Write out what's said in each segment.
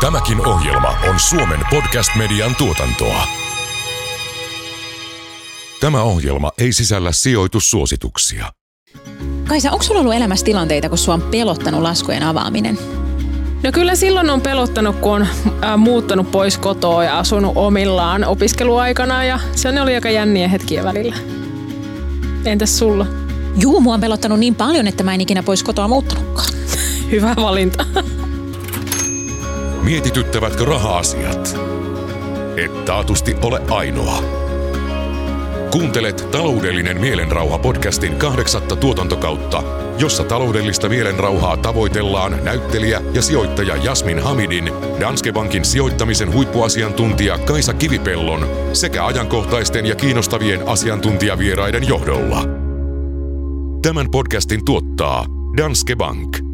Tämäkin ohjelma on Suomen podcast-median tuotantoa. Tämä ohjelma ei sisällä sijoitussuosituksia. Kaisa, onko sulla ollut elämässä tilanteita, kun sua on pelottanut laskujen avaaminen? No kyllä silloin on pelottanut, kun on äh, muuttanut pois kotoa ja asunut omillaan opiskeluaikana ja se oli aika jänniä hetkiä välillä. Entäs sulla? Juu, mua on pelottanut niin paljon, että mä en ikinä pois kotoa muuttanutkaan. Hyvä valinta. Mietityttävätkö raha-asiat? Et taatusti ole ainoa. Kuuntelet Taloudellinen mielenrauha podcastin kahdeksatta tuotantokautta, jossa taloudellista mielenrauhaa tavoitellaan näyttelijä ja sijoittaja Jasmin Hamidin, Danske Bankin sijoittamisen huippuasiantuntija Kaisa Kivipellon sekä ajankohtaisten ja kiinnostavien asiantuntijavieraiden johdolla. Tämän podcastin tuottaa Danske Bank.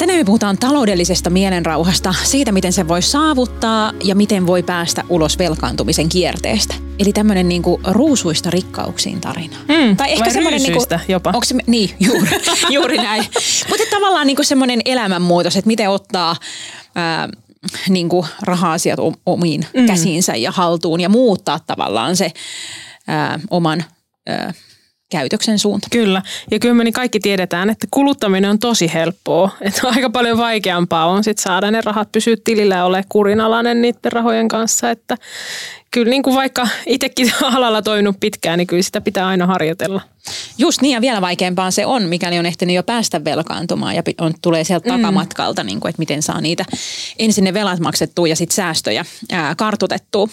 Tänään me puhutaan taloudellisesta mielenrauhasta, siitä miten se voi saavuttaa ja miten voi päästä ulos velkaantumisen kierteestä. Eli tämmöinen niinku ruusuista rikkauksiin tarina. Mm, tai ehkä semmoinen niinku, jopa. Onko se, niin, juuri, juuri näin. Mutta tavallaan niinku semmoinen elämänmuutos, että miten ottaa ää, niinku raha-asiat omiin mm. käsiinsä ja haltuun ja muuttaa tavallaan se ää, oman ää, käytöksen suunta. Kyllä. Ja kyllä me niin kaikki tiedetään, että kuluttaminen on tosi helppoa. Että aika paljon vaikeampaa on sit saada ne rahat pysyä tilillä ja ole kurinalainen niiden rahojen kanssa. Että kyllä niin kuin vaikka itsekin alalla toiminut pitkään, niin kyllä sitä pitää aina harjoitella. Just niin ja vielä vaikeampaa se on, mikäli on ehtinyt jo päästä velkaantumaan ja on, tulee sieltä mm. takamatkalta, niin kuin, että miten saa niitä ensin ne velat maksettua ja sitten säästöjä ää, kartutettua.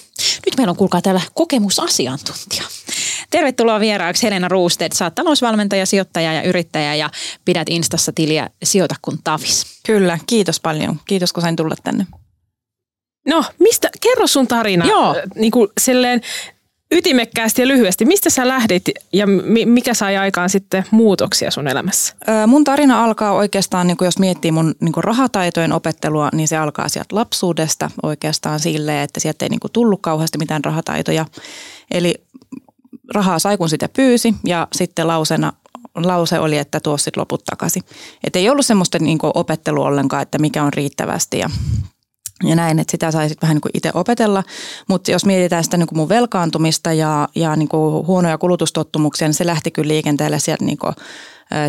Nyt meillä on kuulkaa täällä kokemusasiantuntija. Tervetuloa vieraaksi Helena Roosted. Saat talousvalmentaja, sijoittaja ja yrittäjä ja pidät Instassa tiliä Sijoita kun Tavis. Kyllä, kiitos paljon. Kiitos kun sain tulla tänne. No, mistä, kerro sun tarina. Joo. Niin kuin silleen ytimekkäästi ja lyhyesti. Mistä sä lähdit ja mikä sai aikaan sitten muutoksia sun elämässä? Mun tarina alkaa oikeastaan, niin jos miettii mun niin rahataitojen opettelua, niin se alkaa sieltä lapsuudesta oikeastaan silleen, että sieltä ei niin tullut kauheasti mitään rahataitoja. Eli rahaa sai kun sitä pyysi ja sitten lausena lause oli, että tuo sitten loput takaisin. Että ei ollut semmoista niin opettelua ollenkaan, että mikä on riittävästi ja ja näin, että sitä sai vähän niin itse opetella. Mutta jos mietitään sitä niin kuin mun velkaantumista ja, ja niin kuin huonoja kulutustottumuksia, niin se lähti kyllä liikenteelle sieltä niin kuin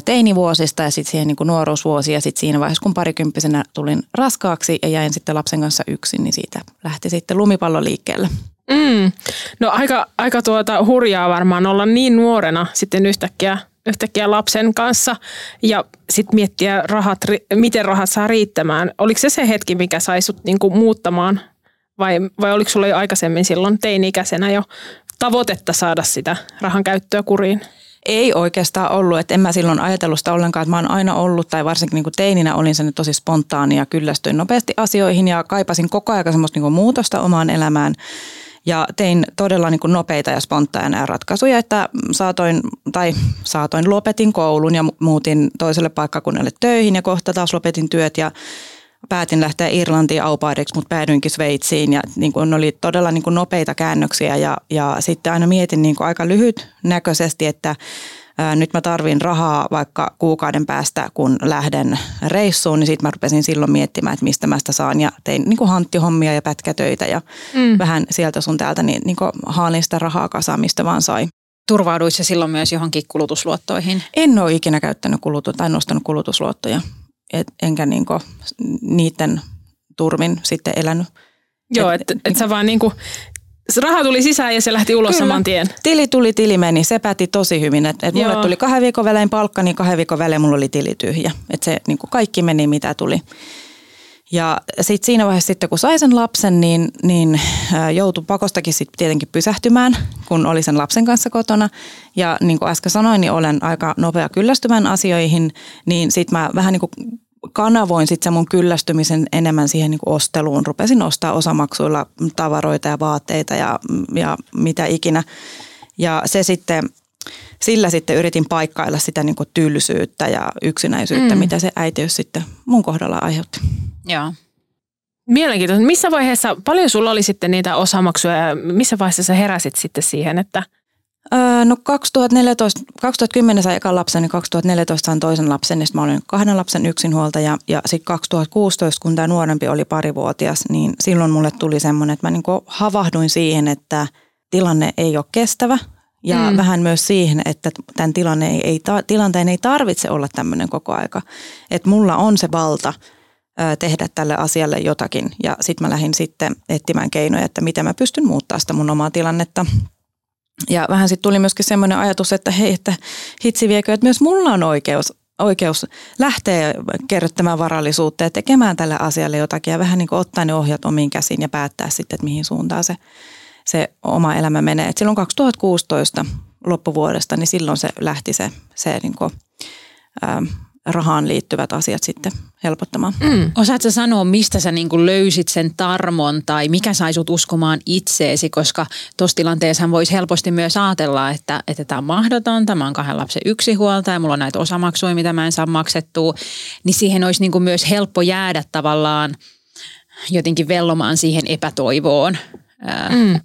teinivuosista ja sitten siihen niin kuin nuoruusvuosia. Ja sitten siinä vaiheessa, kun parikymppisenä tulin raskaaksi ja jäin sitten lapsen kanssa yksin, niin siitä lähti sitten lumipallo liikkeelle. Mm. No aika, aika tuota hurjaa varmaan olla niin nuorena sitten yhtäkkiä yhtäkkiä lapsen kanssa ja sitten miettiä, rahat, miten rahat saa riittämään. Oliko se se hetki, mikä sai sut niinku muuttamaan vai, vai oliko sulla jo aikaisemmin silloin teini-ikäisenä jo tavoitetta saada sitä rahan käyttöä kuriin? Ei oikeastaan ollut, että en mä silloin ajatellut sitä ollenkaan, että mä oon aina ollut, tai varsinkin niin kuin teininä olin sen tosi spontaani ja kyllästyin nopeasti asioihin ja kaipasin koko ajan semmoista niin kuin muutosta omaan elämään. Ja tein todella niin kuin nopeita ja spontaania ratkaisuja, että saatoin, tai saatoin lopetin koulun ja muutin toiselle paikkakunnalle töihin ja kohta taas lopetin työt ja päätin lähteä Irlantiin aupaideksi, mutta päädyinkin Sveitsiin ja niin kuin oli todella niin kuin nopeita käännöksiä ja, ja sitten aina mietin niin kuin aika lyhytnäköisesti, että nyt mä tarvin rahaa vaikka kuukauden päästä, kun lähden reissuun, niin sitten mä rupesin silloin miettimään, että mistä mä sitä saan ja tein niin kuin hanttihommia ja pätkätöitä ja mm. vähän sieltä sun täältä niin, niin kuin haalin sitä rahaa kasaan, mistä vaan sai. Turvauduit se silloin myös johonkin kulutusluottoihin? En ole ikinä käyttänyt kulutu- tai nostanut kulutusluottoja, Et, enkä niin kuin niiden turmin sitten elänyt. Joo, että et, et sä vaan niinku raha tuli sisään ja se lähti ulos Kyllä. saman tien. Tili tuli, tili meni. Se päätti tosi hyvin. Että et mulle tuli kahden viikon välein palkka, niin kahden viikon välein mulla oli tili tyhjä. Että se niin kuin kaikki meni mitä tuli. Ja sitten siinä vaiheessa sitten, kun sai sen lapsen, niin, niin joutui pakostakin sitten tietenkin pysähtymään, kun oli sen lapsen kanssa kotona. Ja niin kuin äsken sanoin, niin olen aika nopea kyllästymään asioihin, niin sitten mä vähän niin kuin kanavoin sitten mun kyllästymisen enemmän siihen niin kuin osteluun. Rupesin ostaa osamaksuilla tavaroita ja vaatteita ja, ja mitä ikinä. Ja se sitten, sillä sitten yritin paikkailla sitä niin kuin tylsyyttä ja yksinäisyyttä, mm. mitä se äitiys sitten mun kohdalla aiheutti. Joo. Mielenkiintoista. Missä vaiheessa, paljon sulla oli sitten niitä osamaksuja ja missä vaiheessa sä heräsit sitten siihen, että – Öö, no 2014, 2010 sai ekan lapsen, niin 2014 sain toisen lapsen, niin mä olin kahden lapsen yksinhuoltaja. Ja sitten 2016, kun tämä nuorempi oli parivuotias, niin silloin mulle tuli semmoinen, että mä niinku havahduin siihen, että tilanne ei ole kestävä. Ja mm. vähän myös siihen, että tämän tilanne ei, ei, tilanteen ei tarvitse olla tämmöinen koko aika. Että mulla on se valta tehdä tälle asialle jotakin. Ja sitten mä lähdin sitten etsimään keinoja, että miten mä pystyn muuttaa sitä mun omaa tilannetta. Ja vähän sitten tuli myöskin semmoinen ajatus, että hei, että hitsi viekö, että myös mulla on oikeus, oikeus lähteä kerryttämään varallisuutta ja tekemään tälle asialle jotakin ja vähän niin kuin ottaa ne ohjat omiin käsiin ja päättää sitten, että mihin suuntaan se, se oma elämä menee. Et silloin 2016 loppuvuodesta, niin silloin se lähti se, se niin kuin, ää, rahaan liittyvät asiat sitten helpottamaan. Mm. Osaatko sanoa, mistä sä niin löysit sen tarmon tai mikä sai sut uskomaan itseesi, koska tuossa tilanteessa voisi helposti myös ajatella, että, että tämä on mahdotonta, mä oon kahden lapsen yksinhuolta ja mulla on näitä osamaksuja, mitä mä en saa maksettua, niin siihen olisi niin myös helppo jäädä tavallaan jotenkin vellomaan siihen epätoivoon. Mm.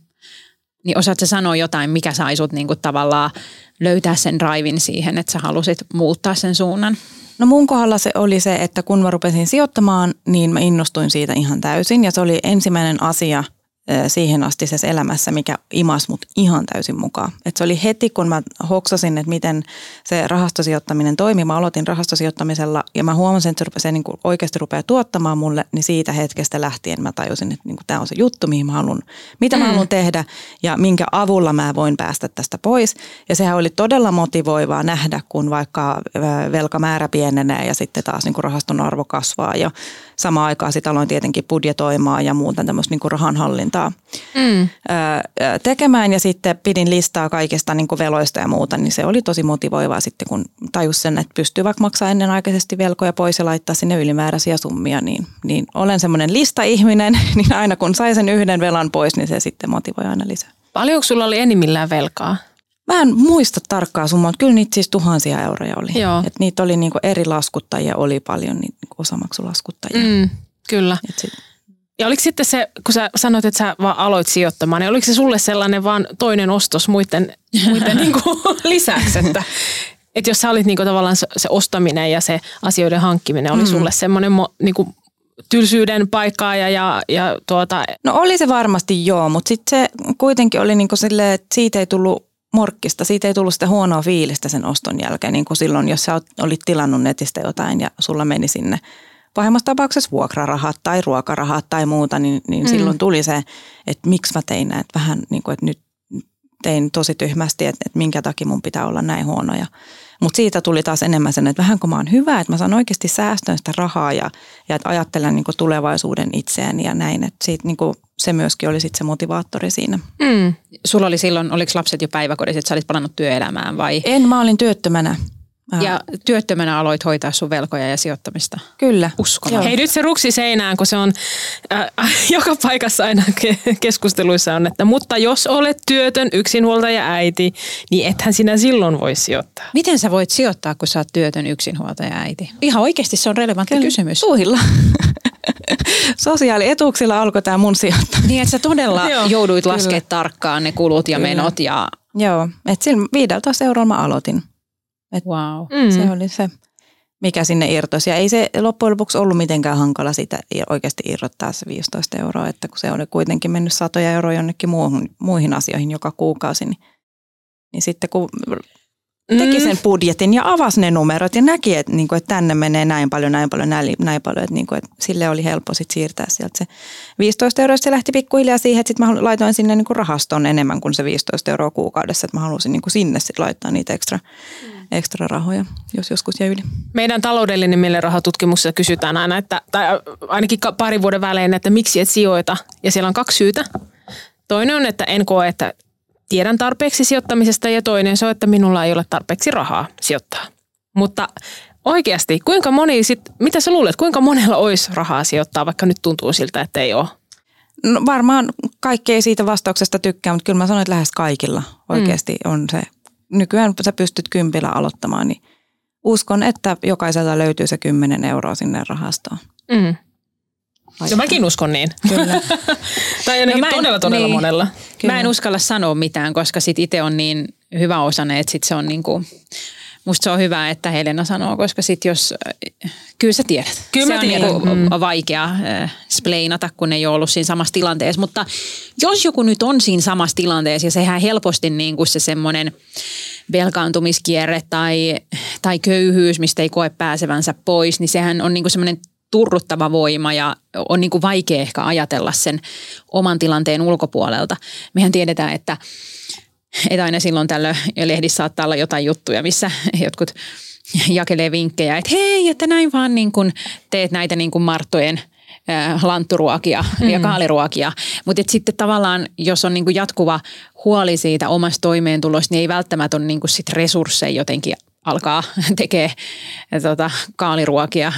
Niin osaatko sanoa jotain, mikä sai sut niin tavallaan löytää sen raivin siihen, että sä halusit muuttaa sen suunnan? No mun kohdalla se oli se, että kun mä rupesin sijoittamaan, niin mä innostuin siitä ihan täysin. Ja se oli ensimmäinen asia, siihen asti se elämässä, mikä imas mut ihan täysin mukaan. Et se oli heti, kun mä hoksasin, että miten se rahastosijoittaminen toimii. Mä aloitin rahastosijoittamisella ja mä huomasin, että se, se niin kuin oikeasti rupeaa tuottamaan mulle, niin siitä hetkestä lähtien mä tajusin, että niin tämä on se juttu, mihin mä haluan, mitä mä mm. haluan tehdä ja minkä avulla mä voin päästä tästä pois. Ja sehän oli todella motivoivaa nähdä, kun vaikka velkamäärä pienenee ja sitten taas niin kuin rahaston arvo kasvaa ja samaan aikaan sitä aloin tietenkin budjetoimaan ja muuta tämmöistä niin rahanhallintaa mm. tekemään ja sitten pidin listaa kaikista niin kuin veloista ja muuta, niin se oli tosi motivoivaa sitten, kun tajus sen, että pystyy vaikka maksaa ennenaikaisesti velkoja pois ja laittaa sinne ylimääräisiä summia, niin, niin olen semmoinen lista-ihminen, niin aina kun sai sen yhden velan pois, niin se sitten motivoi aina lisää. Paljonko sulla oli enimmillään velkaa? Mä en muista tarkkaa summaa, mutta kyllä niitä siis tuhansia euroja oli. Joo. Et niitä oli niinku eri laskuttajia, oli paljon niitä niinku osamaksulaskuttajia. Mm, kyllä. Et sit. Ja oliko sitten se, kun sä sanoit, että sä vaan aloit sijoittamaan, niin oliko se sulle sellainen vaan toinen ostos muiden, muiden niinku lisäksi, että, että jos sä olit niinku tavallaan se, ostaminen ja se asioiden hankkiminen oli mm. sulle semmoinen niinku tylsyyden paikkaa ja, ja, ja tuota... No oli se varmasti joo, mutta sitten se kuitenkin oli niinku silleen, että siitä ei tullut morkkista. Siitä ei tullut sitä huonoa fiilistä sen oston jälkeen, niin kuin silloin, jos sä olit tilannut netistä jotain ja sulla meni sinne pahimmassa tapauksessa vuokrarahat tai ruokarahat tai muuta, niin, niin mm. silloin tuli se, että miksi mä tein näin, että vähän niin kuin, että nyt tein tosi tyhmästi, että, että minkä takia mun pitää olla näin huonoja. Mutta siitä tuli taas enemmän sen, että vähän kun mä oon hyvä, että mä saan oikeasti säästöön sitä rahaa ja, ja että ajattelen niin tulevaisuuden itseäni ja näin. Että siitä niin se myöskin oli sit se motivaattori siinä. Mm. Sulla oli silloin, oliko lapset jo päiväkodissa, että sä olit palannut työelämään vai? En, mä olin työttömänä. Ja työttömänä aloit hoitaa sun velkoja ja sijoittamista. Kyllä. Uskon. Hei nyt se ruksi seinään, kun se on äh, joka paikassa aina keskusteluissa on, että mutta jos olet työtön yksinhuoltaja äiti, niin ethän sinä silloin voi sijoittaa. Miten sä voit sijoittaa, kun sä oot työtön yksinhuoltaja äiti? Ihan oikeasti se on relevantti Kyllä. kysymys. Tuhilla. Sosiaalietuuksilla alkoi tämä mun sijoittaminen. Niin, että sä todella jouduit laskemaan tarkkaan ne kulut ja Kyllä. menot. Ja... Joo, että sillä 15 eurolla mä aloitin. Et wow. Mm. Se oli se, mikä sinne irtosi. Ja ei se loppujen lopuksi ollut mitenkään hankala sitä oikeasti irrottaa se 15 euroa, että kun se oli kuitenkin mennyt satoja euroja jonnekin muuhun, muihin asioihin joka kuukausi, niin, niin sitten kun teki mm. sen budjetin ja avasi ne numerot ja näki, että, niin kuin, että tänne menee näin paljon, näin paljon, näin, näin paljon. Että, niin kuin, että sille oli helppo sit siirtää sieltä se 15 euroa. Se lähti pikkuhiljaa siihen, että sit mä laitoin sinne niin kuin rahaston enemmän kuin se 15 euroa kuukaudessa. Että mä halusin niin kuin sinne sit laittaa niitä ekstra, mm. ekstra rahoja, jos joskus jäi yli. Meidän taloudellinen millerahatutkimuksessa kysytään aina, että, tai ainakin parin vuoden välein, että miksi et sijoita. Ja siellä on kaksi syytä. Toinen on, että en koe, että tiedän tarpeeksi sijoittamisesta ja toinen se on, että minulla ei ole tarpeeksi rahaa sijoittaa. Mutta oikeasti, kuinka moni sit, mitä sä luulet, kuinka monella olisi rahaa sijoittaa, vaikka nyt tuntuu siltä, että ei ole? No varmaan kaikki ei siitä vastauksesta tykkää, mutta kyllä mä sanoin, että lähes kaikilla oikeasti mm. on se. Nykyään sä pystyt kympillä aloittamaan, niin uskon, että jokaiselta löytyy se 10 euroa sinne rahastoon. Mm. Joo, mäkin uskon niin. Kyllä. tai ainakin no en, todella, todella niin. monella. Kyllä. Mä en uskalla sanoa mitään, koska sit itse on niin hyvä osane, että sit se on niin kuin, musta se on hyvä, että Helena sanoo, koska sit jos, kyllä sä tiedät. Kyllä se mä on tiedän. Niinku mm. vaikea äh, spleinata, kun ei ole ollut siinä samassa tilanteessa. Mutta jos joku nyt on siinä samassa tilanteessa ja sehän helposti niin kuin se semmoinen velkaantumiskierre tai, tai köyhyys, mistä ei koe pääsevänsä pois, niin sehän on niin kuin semmoinen turruttava voima ja on niin kuin vaikea ehkä ajatella sen oman tilanteen ulkopuolelta. Mehän tiedetään, että, että aina silloin tällöin lehdissä saattaa olla jotain juttuja, missä jotkut jakelee vinkkejä, että hei, että näin vaan niin kuin teet näitä niin kuin Marttojen lantturuokia mm. ja kaaliruokia. Mutta sitten tavallaan, jos on niin kuin jatkuva huoli siitä omasta toimeentulosta, niin ei välttämättä ole niin kuin sit resursseja jotenkin alkaa tekee tota, kaaliruokia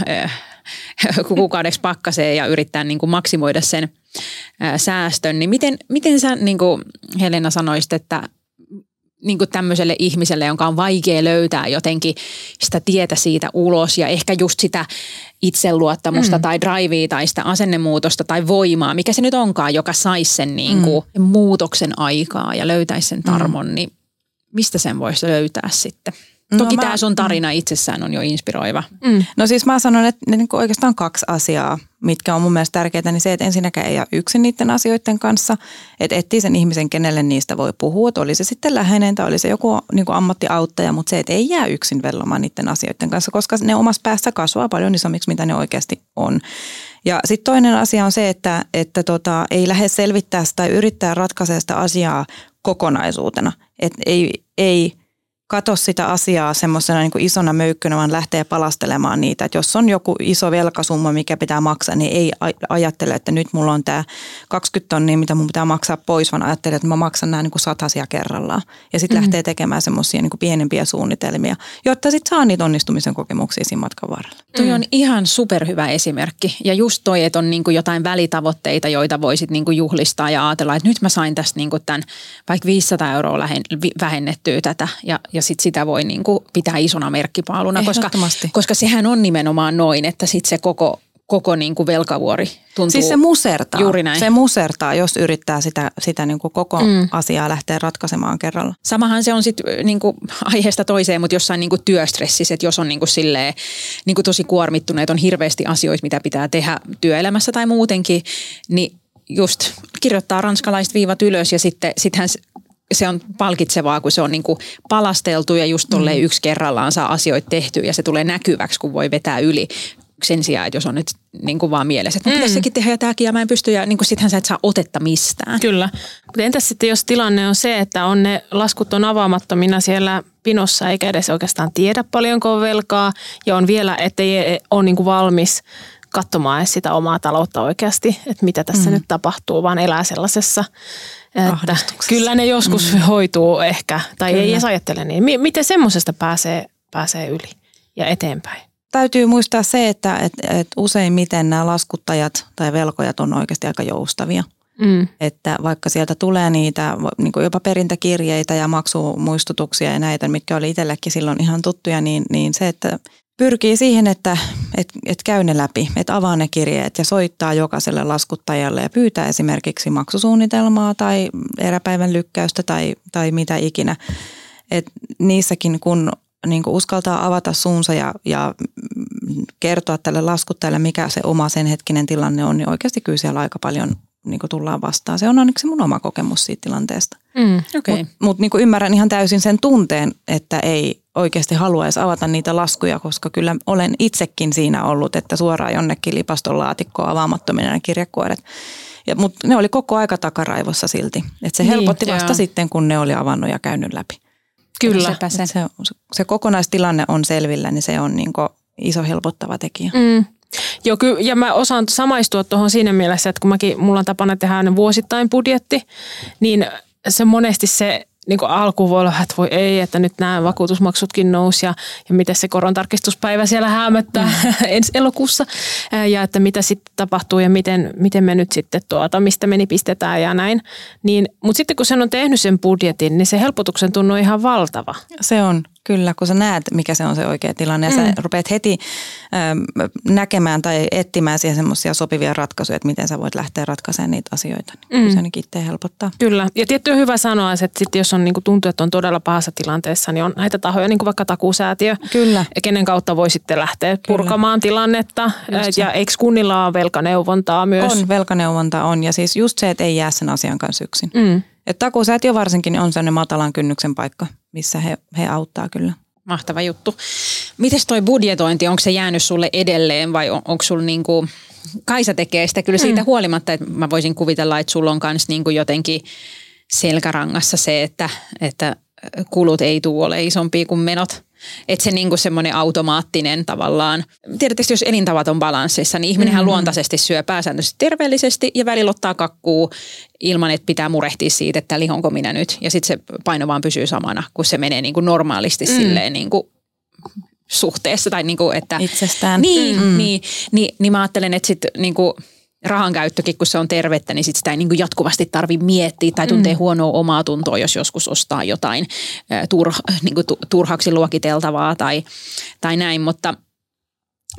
kuukaudeksi pakkaseen ja yrittää niin kuin maksimoida sen ää, säästön. Niin miten, miten sä niin kuin Helena sanoisit, että niin kuin tämmöiselle ihmiselle, jonka on vaikea löytää jotenkin sitä tietä siitä ulos ja ehkä just sitä itseluottamusta mm. tai drivea tai sitä asennemuutosta tai voimaa, mikä se nyt onkaan, joka saisi sen niin kuin mm. muutoksen aikaa ja löytäisi sen tarmon, mm. niin mistä sen voisi löytää sitten? No Toki mä- tämä sun tarina itsessään on jo inspiroiva. Mm. No siis mä sanon, että ne niin kuin oikeastaan kaksi asiaa, mitkä on mun mielestä tärkeitä, niin se, että ensinnäkään ei ole yksin niiden asioiden kanssa, että etsii sen ihmisen, kenelle niistä voi puhua, että oli se sitten läheinen tai oli se joku niin kuin ammattiauttaja, mutta se, että ei jää yksin vellomaan niiden asioiden kanssa, koska ne omassa päässä kasvaa paljon isommiksi, mitä ne oikeasti on. Ja sitten toinen asia on se, että, että tota, ei lähde selvittää sitä tai yrittää ratkaista sitä asiaa kokonaisuutena. Että ei, ei kato sitä asiaa semmoisena niin isona möykkynä, vaan lähtee palastelemaan niitä. Että jos on joku iso velkasumma, mikä pitää maksaa, niin ei ajattele, että nyt mulla on tämä 20 tonnia, mitä mun pitää maksaa pois, vaan ajattelee, että mä maksan nämä niin satasia kerrallaan. Ja sitten mm-hmm. lähtee tekemään semmoisia niin pienempiä suunnitelmia, jotta sitten saa niitä onnistumisen kokemuksia siinä matkan varrella. Toi on ihan superhyvä esimerkki. Ja just toi, että on niinku jotain välitavoitteita, joita voisit niinku juhlistaa ja ajatella, että nyt mä sain tästä niinku tämän vaikka 500 euroa lähen- vähennettyä tätä. Ja, ja sit sitä voi niinku pitää isona merkkipaaluna, koska, koska sehän on nimenomaan noin, että sit se koko, koko niinku velkavuori tuntuu Siis se musertaa. Juuri näin. Se musertaa, jos yrittää sitä, sitä niin kuin koko mm. asiaa lähteä ratkaisemaan kerralla. Samahan se on sitten niinku aiheesta toiseen, mutta jossain niinku työstressissä, että jos on niinku silleen, niinku tosi kuormittuneet, on hirveästi asioita, mitä pitää tehdä työelämässä tai muutenkin, niin just kirjoittaa ranskalaiset viivat ylös ja sitten sittenhän se- on palkitsevaa, kun se on niinku palasteltu ja just tolleen yksi kerrallaan saa asioita tehtyä ja se tulee näkyväksi, kun voi vetää yli sen sijaan, että jos on nyt niin kuin vaan mielessä, että mm. pitäisi sekin tehdä ja tämäkin ja mä en pysty ja niin kuin sittenhän sä et saa otetta mistään. Kyllä. Mutta entäs sitten, jos tilanne on se, että on ne laskut on avaamattomina siellä pinossa, eikä edes oikeastaan tiedä paljonko on velkaa, ja on vielä, ettei ole niinku valmis katsomaan edes sitä omaa taloutta oikeasti, että mitä tässä mm. nyt tapahtuu, vaan elää sellaisessa, että kyllä ne joskus mm. hoituu ehkä, tai kyllä. ei edes ajattele niin. Mi- Miten semmoisesta pääsee, pääsee yli ja eteenpäin? Täytyy muistaa se, että et, et useimmiten nämä laskuttajat tai velkojat on oikeasti aika joustavia. Mm. Että vaikka sieltä tulee niitä niin kuin jopa perintäkirjeitä ja maksumuistutuksia ja näitä, mitkä oli itsellekin silloin ihan tuttuja, niin, niin se, että pyrkii siihen, että et, et käy ne läpi, että avaa ne kirjeet ja soittaa jokaiselle laskuttajalle ja pyytää esimerkiksi maksusuunnitelmaa tai eräpäivän lykkäystä tai, tai mitä ikinä. Et niissäkin kun niin kuin uskaltaa avata suunsa ja, ja kertoa tälle laskuttajalle, mikä se oma sen hetkinen tilanne on, niin oikeasti kyllä siellä aika paljon niin kuin tullaan vastaan. Se on onneksi mun oma kokemus siitä tilanteesta. Mm. Okay. Mutta mut niin ymmärrän ihan täysin sen tunteen, että ei oikeasti haluaisi avata niitä laskuja, koska kyllä olen itsekin siinä ollut, että suoraan jonnekin lipaston laatikkoon avaamattomina ne kirjekuoret. Ja, mutta ne oli koko aika takaraivossa silti. Et se Niin, helpotti vasta joo. sitten, kun ne oli avannut ja käynyt läpi. Kyllä. Sepä se. Se, se kokonaistilanne on selvillä, niin se on niin iso helpottava tekijä. Mm. Joo, ky- ja mä osaan samaistua tuohon siinä mielessä, että kun mäkin, mulla on tapana tehdä aina vuosittain budjetti, niin se monesti se niin kuin alku voi olla, että voi ei, että nyt nämä vakuutusmaksutkin nousi ja, ja miten se korontarkistuspäivä siellä hämöttää mm. ensi elokuussa ja että mitä sitten tapahtuu ja miten, miten me nyt sitten tuota, mistä me nipistetään ja näin. Niin, mutta sitten kun sen on tehnyt sen budjetin, niin se helpotuksen tunnu on ihan valtava. Se on, Kyllä, kun sä näet, mikä se on se oikea tilanne ja mm. sä rupeat heti ö, näkemään tai etsimään siihen semmoisia sopivia ratkaisuja, että miten sä voit lähteä ratkaisemaan niitä asioita. Niin mm. Se ainakin itse helpottaa. Kyllä, ja tietty on hyvä sanoa, että sit jos on niin tuntuu, että on todella pahassa tilanteessa, niin on näitä tahoja, niin kuin vaikka takuusäätiö, Kyllä. kenen kautta voi sitten lähteä purkamaan Kyllä. tilannetta. Ja eikö kunnilla ole velkaneuvontaa myös? On, velkaneuvonta on. Ja siis just se, että ei jää sen asian kanssa yksin. Mm. Että takuusäätiö varsinkin on sellainen matalan kynnyksen paikka, missä he, he auttaa kyllä. Mahtava juttu. Mites toi budjetointi, onko se jäänyt sulle edelleen vai on, onko sulla niinku, Kaisa tekee sitä kyllä siitä mm. huolimatta, että mä voisin kuvitella, että sulla on myös niinku jotenkin selkärangassa se, että, että kulut ei tule ole isompia kuin menot. Että se niinku semmoinen automaattinen tavallaan, tiedättekö, jos elintavat on balanssissa, niin ihminenhän mm-hmm. luontaisesti syö pääsääntöisesti terveellisesti ja välillä ottaa kakkuu ilman, että pitää murehtia siitä, että lihonko minä nyt. Ja sitten se paino vaan pysyy samana, kun se menee niinku normaalisti mm. silleen niinku suhteessa. Tai niinku, että, Itsestään. Niin, mm. niin, niin, niin mä ajattelen, että sitten niinku, rahan käyttökin, kun se on tervettä, niin sit sitä ei niin kuin jatkuvasti tarvi miettiä tai tuntee mm. huonoa omaa tuntoa, jos joskus ostaa jotain turha, niin kuin turhaksi luokiteltavaa tai, tai näin. Mutta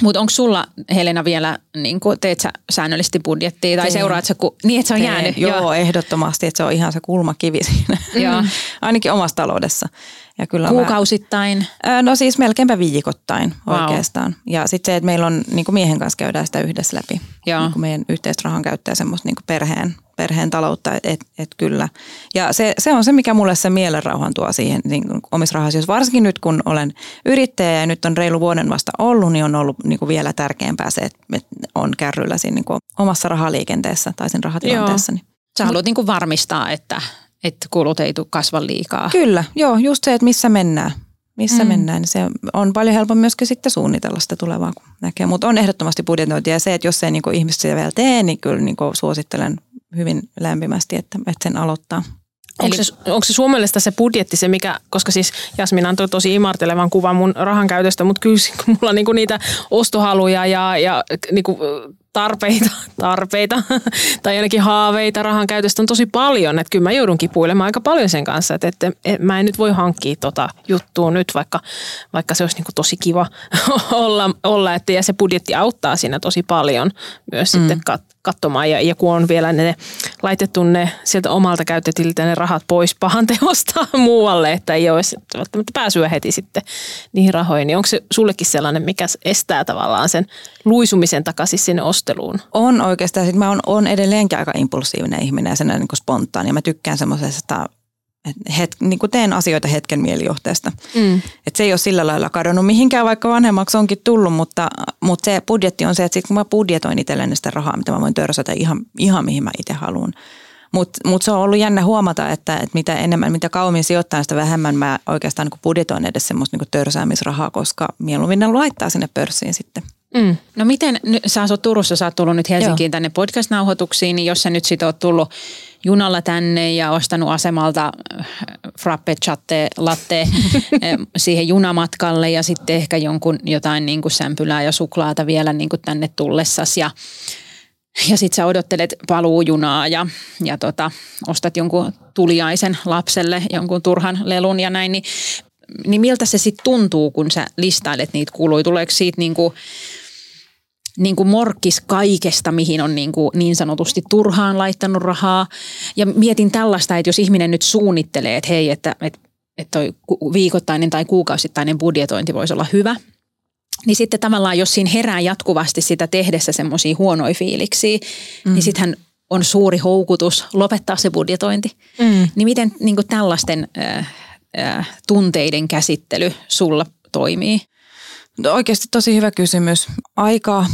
mutta onko sulla, Helena, vielä, niin kuin, teet sä säännöllisesti budjettia tai seuraat sä, ku, niin että se on Teen, jäänyt? Joo, joo, ehdottomasti, että se on ihan se kulmakivi siinä, ainakin omassa taloudessa. Ja kyllä Kuukausittain? Mä, no siis melkeinpä viikoittain wow. oikeastaan. Ja sitten se, että meillä on, niin miehen kanssa käydään sitä yhdessä läpi. Joo. Niin kuin meidän yhteistä rahan käyttää semmoista niin perheen, perheen taloutta, että et, et kyllä. Ja se, se on se, mikä mulle se mielenrauhan tuo siihen niin omissa rahasioissa. Varsinkin nyt, kun olen yrittäjä ja nyt on reilu vuoden vasta ollut, niin on ollut niin vielä tärkeämpää se, että on kärryllä siinä niin omassa rahaliikenteessä tai sen rahatilanteessa. Joo. Sä haluat niin varmistaa, että että kulut ei tule kasva liikaa. Kyllä, joo, just se, että missä mennään. Missä mm. mennään, niin se on paljon helpompi myöskin sitten suunnitella sitä tulevaa, kun näkee. Mutta on ehdottomasti budjetointi ja se, että jos ei niin ihmiset sitä vielä tee, niin kyllä niin suosittelen hyvin lämpimästi, että, että sen aloittaa. Onko se, onko se sun mielestä se budjetti se, mikä, koska siis Jasmin antoi tosi imartelevan kuvan mun rahan käytöstä, mutta kyllä mulla on niinku niitä ostohaluja ja, ja niinku tarpeita, tarpeita tai ainakin haaveita rahan käytöstä on tosi paljon. Että kyllä mä joudun kipuilemaan aika paljon sen kanssa, että, että, että mä en nyt voi hankkia tota juttua nyt, vaikka, vaikka se olisi niin kuin tosi kiva olla, olla että, ja se budjetti auttaa siinä tosi paljon myös mm. sitten kat, katsomaan. Ja, ja kun on vielä ne laitettu ne sieltä omalta käytetiltä ne rahat pois pahan teosta muualle, että ei ole välttämättä pääsyä heti sitten niihin rahoihin, niin onko se sullekin sellainen, mikä estää tavallaan sen luisumisen takaisin sinne osteluun? On oikeastaan. Sitten mä oon, oon edelleenkin aika impulsiivinen ihminen ja sen niin spontaani. Ja mä tykkään semmoisesta het, niin kuin teen asioita hetken mielijohteesta. Mm. Et se ei ole sillä lailla kadonnut mihinkään, vaikka vanhemmaksi onkin tullut, mutta, mutta se budjetti on se, että sit kun mä budjetoin itselleni sitä rahaa, mitä mä voin törsätä ihan, ihan mihin mä itse haluan. Mutta mut se on ollut jännä huomata, että, että mitä enemmän, mitä kauemmin sijoittaa, sitä vähemmän mä oikeastaan niin budjetoin edes semmoista niin törsäämisrahaa, koska mieluummin ne laittaa sinne pörssiin sitten. Mm. No miten, sä asut Turussa, sä oot tullut nyt Helsinkiin Joo. tänne podcast-nauhoituksiin, niin jos sä nyt sit oot tullut junalla tänne ja ostanut asemalta äh, frappe chatte latte äh, siihen junamatkalle ja sitten ehkä jonkun jotain niin kuin sämpylää ja suklaata vielä niin kuin tänne tullessas ja ja sit sä odottelet paluujunaa ja, ja tota, ostat jonkun tuliaisen lapselle jonkun turhan lelun ja näin, niin, niin miltä se sitten tuntuu, kun sä listailet niitä kuluja? Tuleeko siitä niinku, niin kuin morkkis kaikesta, mihin on niin, kuin niin sanotusti turhaan laittanut rahaa. Ja mietin tällaista, että jos ihminen nyt suunnittelee, että hei, että, että, että toi viikoittainen tai kuukausittainen budjetointi voisi olla hyvä – niin sitten tavallaan, jos siinä herää jatkuvasti sitä tehdessä semmoisia huonoja fiiliksiä, mm. niin sittenhän on suuri houkutus lopettaa se budjetointi. Mm. Niin miten niin kuin tällaisten äh, äh, tunteiden käsittely sulla toimii? No oikeasti tosi hyvä kysymys. Aika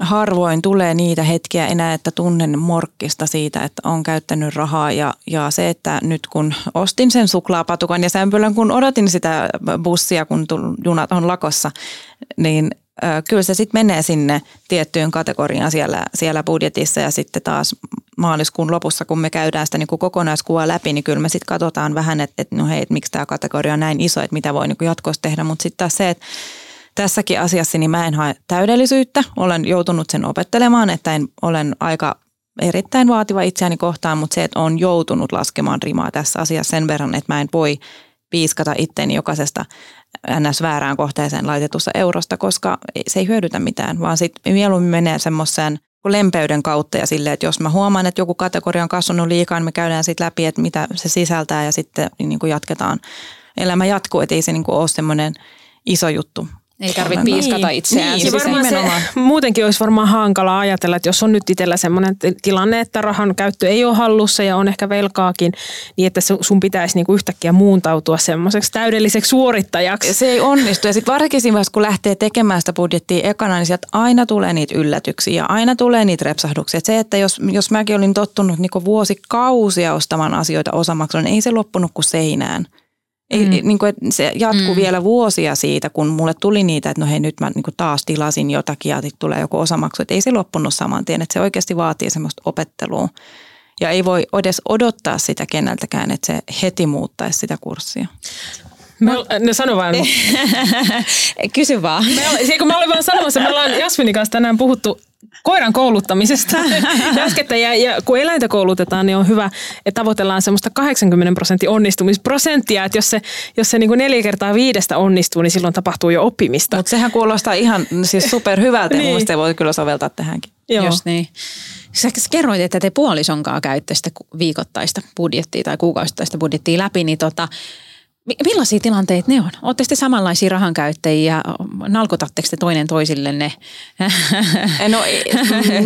harvoin tulee niitä hetkiä enää, että tunnen morkkista siitä, että on käyttänyt rahaa. Ja, ja se, että nyt kun ostin sen suklaapatukan ja sämpylän, kun odotin sitä bussia, kun junat on lakossa, niin ö, kyllä se sitten menee sinne tiettyyn kategoriaan siellä, siellä budjetissa. Ja sitten taas maaliskuun lopussa, kun me käydään sitä niin kuin kokonaiskuvaa läpi, niin kyllä me sitten katsotaan vähän, että, että no hei, että miksi tämä kategoria on näin iso, että mitä voi niin jatkossa tehdä, mutta sitten taas se, että tässäkin asiassa niin mä en hae täydellisyyttä. Olen joutunut sen opettelemaan, että en, olen aika erittäin vaativa itseäni kohtaan, mutta se, että on joutunut laskemaan rimaa tässä asiassa sen verran, että mä en voi piiskata itteeni jokaisesta ns. väärään kohteeseen laitetussa eurosta, koska se ei hyödytä mitään, vaan sitten mieluummin menee semmoiseen lempeyden kautta ja sille, että jos mä huomaan, että joku kategoria on kasvanut liikaa, niin me käydään sitten läpi, että mitä se sisältää ja sitten niin kuin jatketaan. Elämä jatkuu, että ei se niin kuin ole semmoinen iso juttu. Ei tarvitse piiskata niin, itseään. Niin, siis varmaan se, muutenkin olisi varmaan hankala ajatella, että jos on nyt itsellä sellainen tilanne, että rahan käyttö ei ole hallussa ja on ehkä velkaakin, niin että su- sun pitäisi niinku yhtäkkiä muuntautua semmoiseksi täydelliseksi suorittajaksi. Se ei onnistu. Ja sitten varsinkin siinä vaiheessa, kun lähtee tekemään sitä budjettia ekana, niin sieltä aina tulee niitä yllätyksiä ja aina tulee niitä repsahduksia. Et se, että jos, jos mäkin olin tottunut niin vuosikausia ostamaan asioita osamaksuun, niin ei se loppunut kuin seinään. Ei, mm. niin kuin, että se jatkuu mm. vielä vuosia siitä, kun mulle tuli niitä, että no hei nyt mä niin kuin taas tilasin jotakin ja tulee joku osamaksu. Että ei se loppunut saman tien, että se oikeasti vaatii semmoista opettelua. Ja ei voi edes odottaa sitä keneltäkään, että se heti muuttaisi sitä kurssia. Me, no sano vaan. Kysy vaan. Me, se, kun mä olin vaan sanomassa, me ollaan Jasminin kanssa tänään puhuttu koiran kouluttamisesta. Äskettä, ja, ja kun eläintä koulutetaan, niin on hyvä, että tavoitellaan semmoista 80 prosentin onnistumisprosenttia, että jos se, jos se niin kuin neljä kertaa viidestä onnistuu, niin silloin tapahtuu jo oppimista. Mutta sehän kuulostaa ihan siis superhyvältä Niin. niin. voi kyllä soveltaa tähänkin. Joo. Just niin. Sä kerroit, että te puolisonkaan käytte sitä viikoittaista budjettia tai kuukausittaista budjettia läpi, niin tota, millaisia tilanteita ne on? Olette te samanlaisia rahankäyttäjiä? Nalkutatteko te toinen toisillenne No,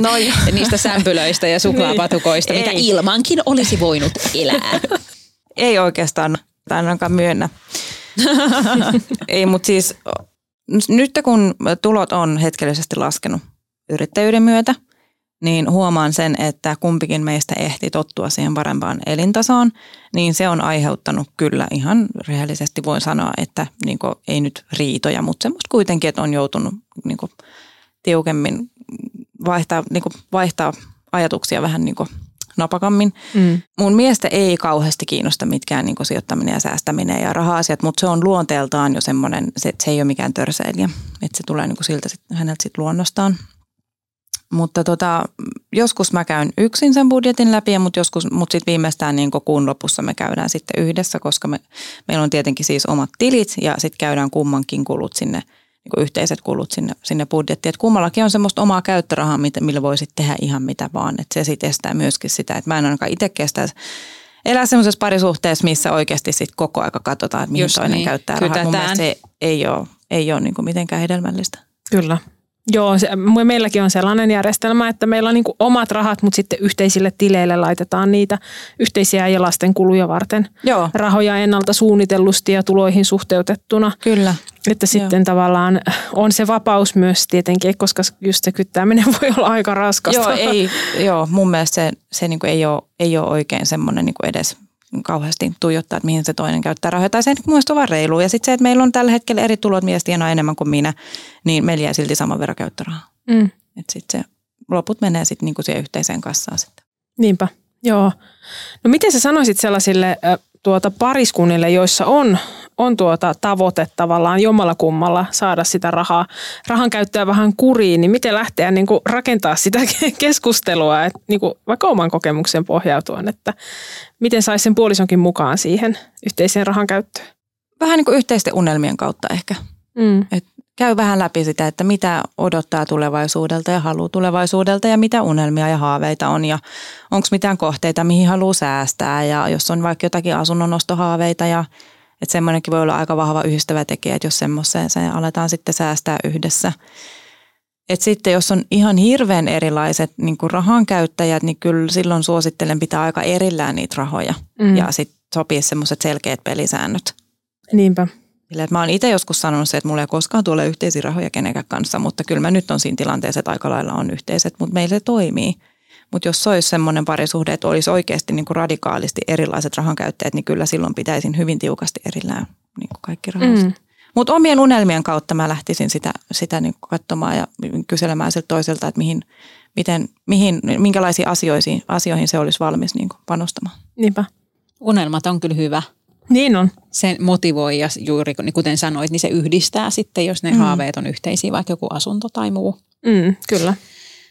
no niistä sämpylöistä ja suklaapatukoista, mitä Ei. ilmankin olisi voinut elää? ei oikeastaan, tai ainakaan myönnä. ei, mutta siis nyt kun tulot on hetkellisesti laskenut yrittäjyyden myötä, niin huomaan sen, että kumpikin meistä ehti tottua siihen parempaan elintasoon, niin se on aiheuttanut kyllä ihan rehellisesti voin sanoa, että niin ei nyt riitoja, mutta semmoista kuitenkin, että on joutunut niin tiukemmin vaihtaa, niin vaihtaa ajatuksia vähän niin napakammin. Mm. Mun miestä ei kauheasti kiinnosta mitkään niin sijoittaminen ja säästäminen ja raha-asiat, mutta se on luonteeltaan jo semmoinen, se, se ei ole mikään törseilijä. Että se tulee niin siltä sit, häneltä sit luonnostaan. Mutta tota, joskus mä käyn yksin sen budjetin läpi, mutta joskus, mutta sitten viimeistään niin kuun lopussa me käydään sitten yhdessä, koska me, meillä on tietenkin siis omat tilit ja sitten käydään kummankin kulut sinne, niin kuin yhteiset kulut sinne, sinne budjettiin. Et kummallakin on semmoista omaa käyttörahaa, mitä- millä voi sitten tehdä ihan mitä vaan. Et se sitten estää myöskin sitä, että mä en ainakaan itse kestä elää semmoisessa parisuhteessa, missä oikeasti sitten koko aika katsotaan, että mihin Just toinen niin, käyttää rahaa. Mun mielestä se ei ole, ei ole niin kuin mitenkään hedelmällistä. Kyllä. Joo, se, me- meilläkin on sellainen järjestelmä, että meillä on niin omat rahat, mutta sitten yhteisille tileille laitetaan niitä yhteisiä ja lasten kuluja varten Joo, rahoja ennalta suunnitellusti ja tuloihin suhteutettuna. kyllä. Että sitten tavallaan on se vapaus myös tietenkin, koska just se kyttääminen voi olla aika raskasta. Joo, ei, joo, mun mielestä se, se niin ei, ole, ei ole oikein semmoinen niin edes kauheasti tuijottaa, että mihin se toinen käyttää rahoja. Tai se mun mielestä on vaan reilu. Ja sitten se, että meillä on tällä hetkellä eri tulot, mies tienaa enemmän kuin minä, niin meillä jää silti saman verran käyttörahaa. Mm, Että sitten se loput menee sitten niin siihen yhteiseen kassaan sitten. niinpä, joo. No miten sä sanoisit sellaisille tuota pariskunnille, joissa on, on tuota tavoite tavallaan jommalla kummalla saada sitä rahaa, rahan käyttöä vähän kuriin, niin miten lähteä niin kuin rakentaa sitä keskustelua, että niin kuin vaikka oman kokemuksen pohjautuen, että miten saisi sen puolisonkin mukaan siihen yhteiseen rahan käyttöön? Vähän niin kuin yhteisten unelmien kautta ehkä. Mm. Et käy vähän läpi sitä, että mitä odottaa tulevaisuudelta ja haluaa tulevaisuudelta ja mitä unelmia ja haaveita on ja onko mitään kohteita, mihin haluaa säästää ja jos on vaikka jotakin asunnonostohaaveita ja että semmoinenkin voi olla aika vahva yhdistävä tekijä, että jos semmoiseen se aletaan sitten säästää yhdessä. Et sitten jos on ihan hirveän erilaiset niin kuin rahan käyttäjät, niin kyllä silloin suosittelen pitää aika erillään niitä rahoja Mm. ja sitten sopii semmoiset selkeät pelisäännöt. Niinpä. Sillä, että mä oon itse joskus sanonut se, että mulla ei koskaan tule yhteisiä rahoja kenenkään kanssa, mutta kyllä mä nyt on siinä tilanteessa, että aika lailla on yhteiset, mutta meillä se toimii. Mutta jos se olisi semmoinen parisuhde, että olisi oikeasti niin kuin radikaalisti erilaiset rahankäyttäjät, niin kyllä silloin pitäisin hyvin tiukasti erillään niin kuin kaikki rahat. Mm. Mutta omien unelmien kautta mä lähtisin sitä, sitä niin kuin katsomaan ja kyselemään siltä toiselta, että mihin, miten, mihin, minkälaisiin asioihin, asioihin se olisi valmis niin kuin panostamaan. Niinpä. Unelmat on kyllä hyvä. Niin on. Se motivoi ja juuri niin kuten sanoit, niin se yhdistää sitten, jos ne mm. haaveet on yhteisiä, vaikka joku asunto tai muu. Mm, kyllä.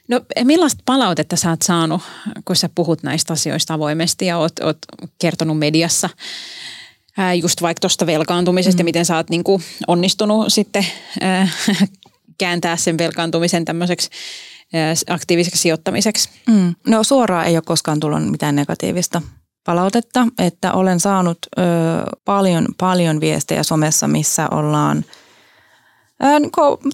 No millaista palautetta sä oot saanut, kun sä puhut näistä asioista avoimesti ja oot, oot kertonut mediassa ää, just vaikka tuosta velkaantumisesta mm. ja miten sä oot niin kuin onnistunut sitten ää, kääntää sen velkaantumisen tämmöiseksi aktiiviseksi sijoittamiseksi. Mm. No suoraan ei ole koskaan tullut mitään negatiivista palautetta, että olen saanut ö, paljon, paljon viestejä somessa, missä ollaan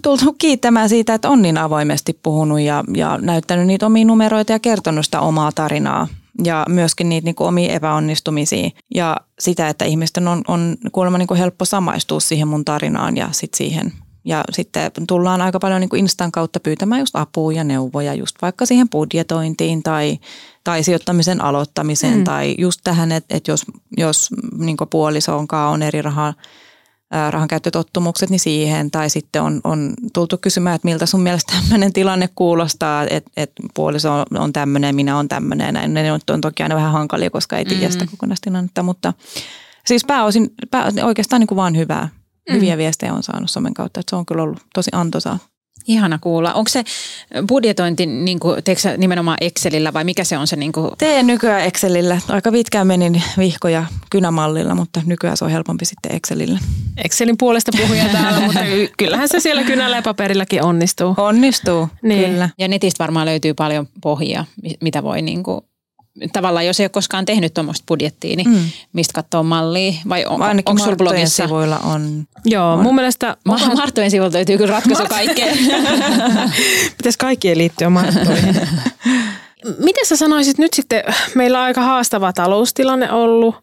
tultu kiittämään siitä, että on niin avoimesti puhunut ja, ja näyttänyt niitä omia numeroita ja kertonut sitä omaa tarinaa ja myöskin niitä niin kuin omia epäonnistumisia ja sitä, että ihmisten on, on kuulemma niin kuin helppo samaistua siihen mun tarinaan ja sit siihen ja sitten tullaan aika paljon niin kuin Instan kautta pyytämään just apua ja neuvoja just vaikka siihen budjetointiin tai, tai sijoittamisen aloittamiseen mm. tai just tähän, että, että jos, jos niin puolisonkaan on eri rahaa rahan käyttötottumukset, niin siihen. Tai sitten on, on tultu kysymään, että miltä sun mielestä tämmöinen tilanne kuulostaa, että, että puoliso on tämmöinen, minä on tämmöinen. Näin. Ne on, on toki aina vähän hankalia, koska ei tiedä sitä mm. kokonaistilannetta, mutta siis pääosin, pää, oikeastaan niin kuin vaan hyvää. Hyviä mm. viestejä on saanut somen kautta, että se on kyllä ollut tosi antoisaa. Ihana kuulla. Onko se budjetointi niin kuin, teetkö nimenomaan Excelillä vai mikä se on se? Niin kuin? Teen nykyään Excelillä. Aika pitkään menin vihkoja kynämallilla, mutta nykyään se on helpompi sitten Excelillä. Excelin puolesta puhuja täällä, mutta kyllähän se siellä kynällä ja paperillakin onnistuu. Onnistuu, niin. kyllä. Ja netistä varmaan löytyy paljon pohjia, mitä voi niin kuin tavallaan jos ei ole koskaan tehnyt tuommoista budjettia, niin mm. mistä katsoo mallia? Vai on, Ainakin onko sulla blogissa? sivuilla on. Joo, on. mun mielestä... Ma- Marttojen sivuilta löytyy kyllä ratkaisu Mart- kaikkeen. Pitäisi kaikkien liittyä Marttoihin. Miten sä sanoisit nyt sitten, meillä on aika haastava taloustilanne ollut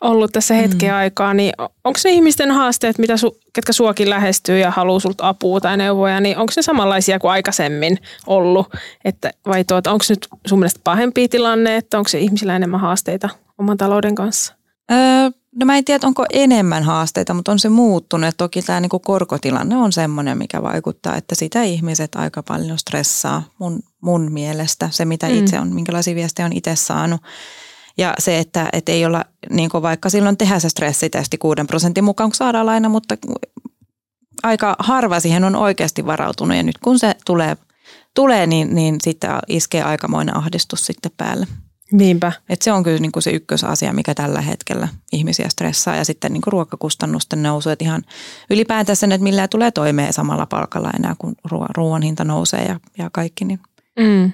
ollut tässä hetken mm. aikaa, niin onko ne ihmisten haasteet, mitä su, ketkä suokin lähestyy ja haluaa sulta apua tai neuvoja, niin onko ne samanlaisia kuin aikaisemmin ollut? Että, vai tuota, onko nyt sun mielestä pahempi tilanne, että onko se ihmisillä enemmän haasteita oman talouden kanssa? Öö, no mä en tiedä, onko enemmän haasteita, mutta on se muuttunut. Toki tämä niinku korkotilanne on semmoinen, mikä vaikuttaa, että sitä ihmiset aika paljon stressaa mun, mun mielestä. Se, mitä mm. itse on, minkälaisia viestejä on itse saanut. Ja se, että, että ei olla niin vaikka silloin tehdä se stressitesti 6 prosentin mukaan, kun saadaan laina, mutta aika harva siihen on oikeasti varautunut. Ja nyt kun se tulee, tulee niin, niin sitten iskee aikamoinen ahdistus sitten päälle. Niinpä. Et se on kyllä niin kuin se ykkösasia, mikä tällä hetkellä ihmisiä stressaa. Ja sitten niin kuin ruokakustannusten nousu, että ihan ylipäätään sen, että millä tulee toimeen samalla palkalla enää, kun ruoan hinta nousee ja, ja kaikki. Niin. Mm.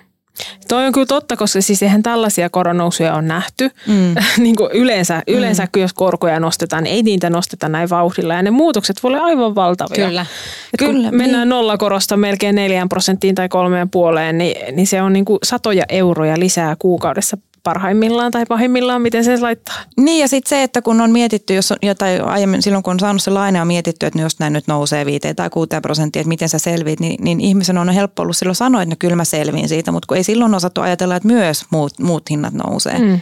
Toi on kyllä totta, koska siis eihän tällaisia koronousuja on nähty. Mm. niin kuin yleensä, yleensä mm. jos korkoja nostetaan, niin ei niitä nosteta näin vauhdilla. Ja ne muutokset voi olla aivan valtavia. Kyllä. Et kyllä kun mennään niin. nollakorosta melkein neljään prosenttiin tai kolmeen puoleen, niin, niin se on niin kuin satoja euroja lisää kuukaudessa parhaimmillaan tai pahimmillaan, miten se laittaa. Niin ja sitten se, että kun on mietitty, jos on jotain aiemmin silloin kun on saanut se laina on mietitty, että jos näin nyt nousee 5 tai 6 prosenttia, että miten sä selviit, niin, niin ihmisen on helppo ollut silloin sanoa, että no kyllä mä selviin siitä, mutta kun ei silloin osattu ajatella, että myös muut, muut hinnat nousee. Mm.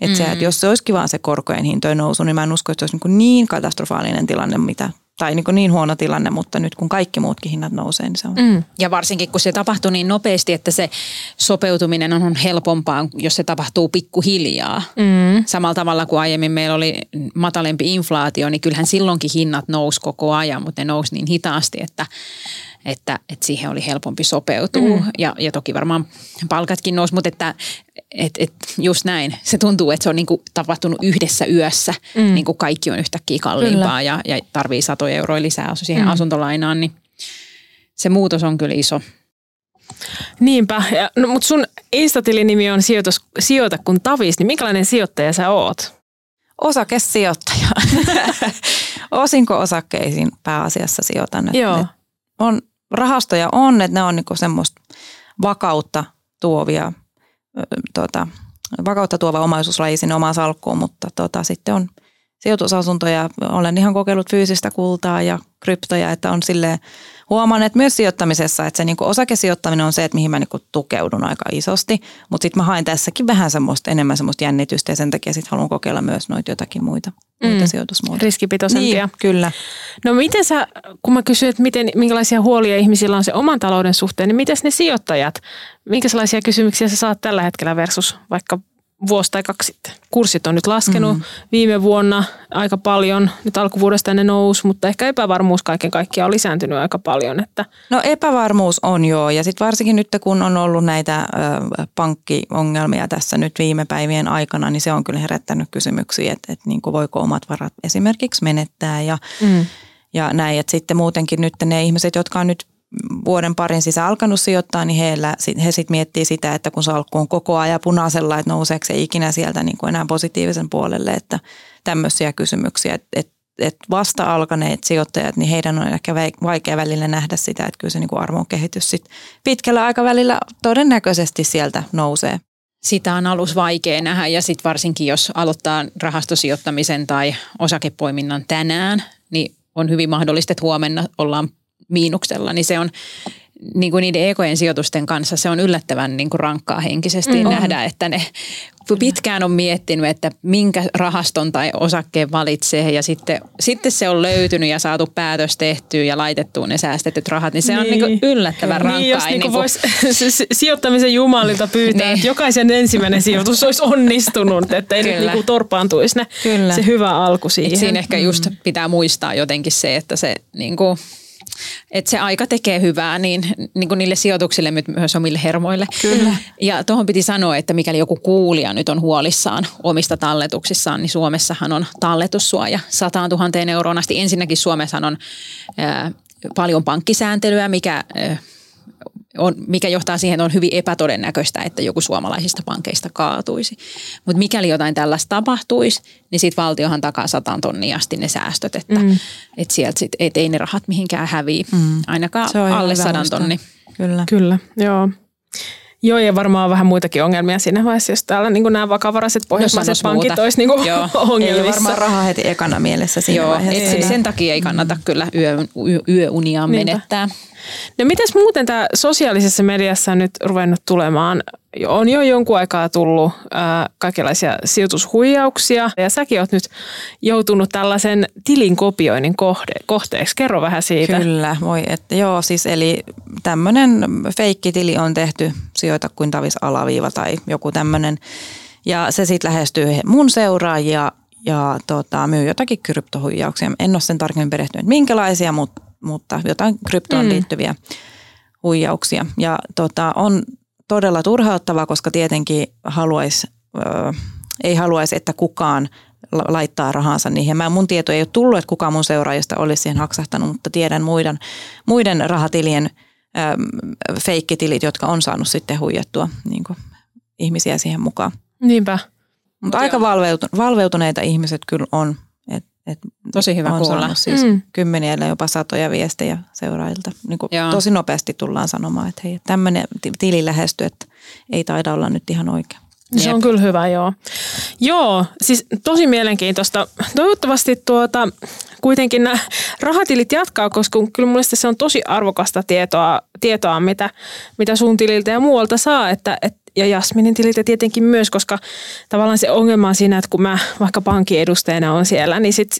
Että se, että mm. jos se olisikin vaan se korkojen hintojen nousu, niin mä en usko, että se olisi niin, niin katastrofaalinen tilanne, mitä tai niin, kuin niin huono tilanne, mutta nyt kun kaikki muutkin hinnat nousee, niin se on. Mm. Ja varsinkin kun se tapahtuu niin nopeasti, että se sopeutuminen on helpompaa, jos se tapahtuu pikkuhiljaa. Mm. Samalla tavalla kuin aiemmin meillä oli matalempi inflaatio, niin kyllähän silloinkin hinnat nousi koko ajan, mutta ne nousi niin hitaasti, että että, että siihen oli helpompi sopeutua. Mm. Ja, ja toki varmaan palkatkin nousi, mutta että et, et just näin. Se tuntuu, että se on niinku tapahtunut yhdessä yössä. Mm. Niinku kaikki on yhtäkkiä kalliimpaa ja, ja tarvii satoja euroja lisää siihen mm. asuntolainaan, niin se muutos on kyllä iso. Niinpä, ja, no, mutta sun Instatilin on sijoitus, sijoita kun tavis, niin minkälainen sijoittaja sä oot? Osakesijoittaja. Osinko-osakkeisiin pääasiassa sijoitan. Joo. on rahastoja on, että ne on niinku semmoista vakautta tuovia, tuota, vakautta tuova omaisuuslaji sinne omaan salkkuun, mutta tota, sitten on sijoitusasuntoja. Olen ihan kokeillut fyysistä kultaa ja kryptoja, että on silleen huomaan, että myös sijoittamisessa, että se niin osakesijoittaminen on se, että mihin mä niin tukeudun aika isosti, mutta sitten mä haen tässäkin vähän semmoista, enemmän semmoista jännitystä ja sen takia sitten haluan kokeilla myös noita jotakin muita, mm. muita sijoitusmuotoja. Riskipitoisempia. Niin, kyllä. No miten sä, kun mä kysyin, että miten, minkälaisia huolia ihmisillä on se oman talouden suhteen, niin miten ne sijoittajat, minkälaisia kysymyksiä sä saat tällä hetkellä versus vaikka vuosi tai kaksi sitten. Kurssit on nyt laskenut mm. viime vuonna aika paljon. Nyt alkuvuodesta ne nousi, mutta ehkä epävarmuus kaiken kaikkiaan on lisääntynyt aika paljon. Että. No epävarmuus on joo ja sitten varsinkin nyt kun on ollut näitä ö, pankkiongelmia tässä nyt viime päivien aikana, niin se on kyllä herättänyt kysymyksiä, että, että niin kuin voiko omat varat esimerkiksi menettää ja mm ja näin. Että sitten muutenkin nyt ne ihmiset, jotka on nyt vuoden parin sisään alkanut sijoittaa, niin heillä, he sitten miettii sitä, että kun salkku on koko ajan punaisella, että nouseeko se ikinä sieltä niin kuin enää positiivisen puolelle, että tämmöisiä kysymyksiä, että, että että vasta alkaneet sijoittajat, niin heidän on ehkä vaikea välillä nähdä sitä, että kyllä se niin kuin arvon kehitys sit pitkällä aikavälillä todennäköisesti sieltä nousee. Sitä on alus vaikea nähdä ja sitten varsinkin jos aloittaa rahastosijoittamisen tai osakepoiminnan tänään, niin on hyvin mahdollista, että huomenna ollaan miinuksella, niin se on niin kuin niiden ekojen sijoitusten kanssa se on yllättävän niin kuin rankkaa henkisesti mm. nähdä, että ne pitkään on miettinyt, että minkä rahaston tai osakkeen valitsee ja sitten, sitten se on löytynyt ja saatu päätös tehtyä ja laitettu ne säästetyt rahat, niin se niin. on niin kuin yllättävän rankkaa. Niin, jos niin kuin voisi sijoittamisen jumalilta pyytää, niin. että jokaisen ensimmäinen sijoitus olisi onnistunut, että ei Kyllä. nyt niin torpaantuisi ne, Kyllä. se hyvä alku siihen. Et siinä ehkä just mm. pitää muistaa jotenkin se, että se niin kuin – että se aika tekee hyvää niin, niin kuin niille sijoituksille, myös omille hermoille. Kyllä. Ja tuohon piti sanoa, että mikäli joku kuulija nyt on huolissaan omista talletuksissaan, niin Suomessahan on talletussuoja 100 000 euroon asti. Ensinnäkin Suomessa on ää, paljon pankkisääntelyä, mikä... Ää, on, mikä johtaa siihen, että on hyvin epätodennäköistä, että joku suomalaisista pankeista kaatuisi. Mutta mikäli jotain tällaista tapahtuisi, niin sitten valtiohan takaa sataan tonnia asti ne säästöt, että mm. et sieltä sit, et ei ne rahat mihinkään häviä, mm. ainakaan alle sadan tonni. Kyllä. Kyllä, joo. Joo, ja varmaan vähän muitakin ongelmia siinä vaiheessa, jos täällä niin nämä vakavaraiset pohjoismaiset pankit olisi niin ongelmissa. Ei varmaan rahaa heti ekana mielessä siinä Joo, vaiheessa. Et sen takia ei kannata kyllä yö, yö, yöunia menettää. No mitäs muuten tämä sosiaalisessa mediassa on nyt ruvennut tulemaan? On jo jonkun aikaa tullut äh, kaikenlaisia sijoitushuijauksia ja säkin oot nyt joutunut tällaisen tilin kopioinnin kohde, kohteeksi. Kerro vähän siitä. Kyllä, voi, että joo, siis eli tämmöinen feikkitili on tehty, sijoita kuin tavis alaviiva tai joku tämmöinen. Ja se sitten lähestyy mun seuraajia ja tota, myy jotakin kryptohuijauksia. En ole sen tarkemmin perehtynyt, minkälaisia, mutta mutta jotain kryptoon mm. liittyviä huijauksia. Ja tota, on todella turhauttavaa, koska tietenkin haluaisi, ö, ei haluaisi, että kukaan laittaa rahansa niihin. Mä, mun tieto ei ole tullut, että kukaan mun seuraajista olisi siihen haksahtanut, mutta tiedän muiden, muiden rahatilien ö, feikkitilit, jotka on saanut sitten huijattua niin kuin, ihmisiä siihen mukaan. Niinpä. Mutta aika valveutuneita ihmiset kyllä on. Et Tosi hyvä on kuulla. siis mm. kymmeniä ja jopa satoja viestejä seuraajilta. Niin kuin tosi nopeasti tullaan sanomaan, että hei, tämmöinen tili lähestyy, että ei taida olla nyt ihan oikein. Se Jep. on kyllä hyvä, joo. Joo, siis tosi mielenkiintoista. Toivottavasti tuota, kuitenkin nämä rahatilit jatkaa, koska kyllä mun se on tosi arvokasta tietoa, tietoa mitä, mitä sun tililtä ja muualta saa, että, että ja Jasminin tililtä tietenkin myös, koska tavallaan se ongelma on siinä, että kun mä vaikka pankin edustajana on siellä, niin sit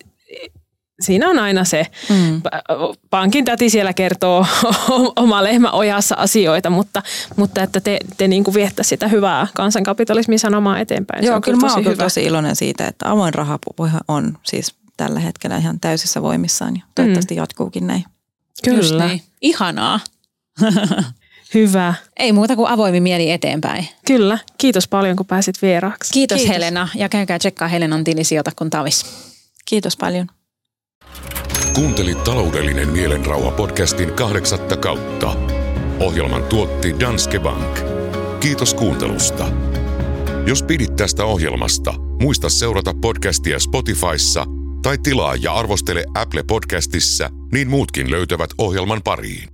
siinä on aina se, mm. pankin täti siellä kertoo oma lehmä ojassa asioita, mutta, mutta että te, te niin kuin viettä sitä hyvää kansankapitalismin sanomaa eteenpäin. Joo, kyllä mä oon kyllä tosi iloinen siitä, että avoin rahapuhe on siis tällä hetkellä ihan täysissä voimissaan ja toivottavasti mm. jatkuukin näin. Kyllä. Niin. Ihanaa. Hyvä. Ei muuta kuin avoimin mieli eteenpäin. Kyllä. Kiitos paljon, kun pääsit vieraaksi. Kiitos, Kiitos. Helena. Ja käykää tsekkaa Helenan tilisijoita kun tavis. Kiitos paljon. Kuuntelit taloudellinen mielenrauha podcastin kahdeksatta kautta. Ohjelman tuotti Danske Bank. Kiitos kuuntelusta. Jos pidit tästä ohjelmasta, muista seurata podcastia Spotifyssa tai tilaa ja arvostele Apple Podcastissa, niin muutkin löytävät ohjelman pariin.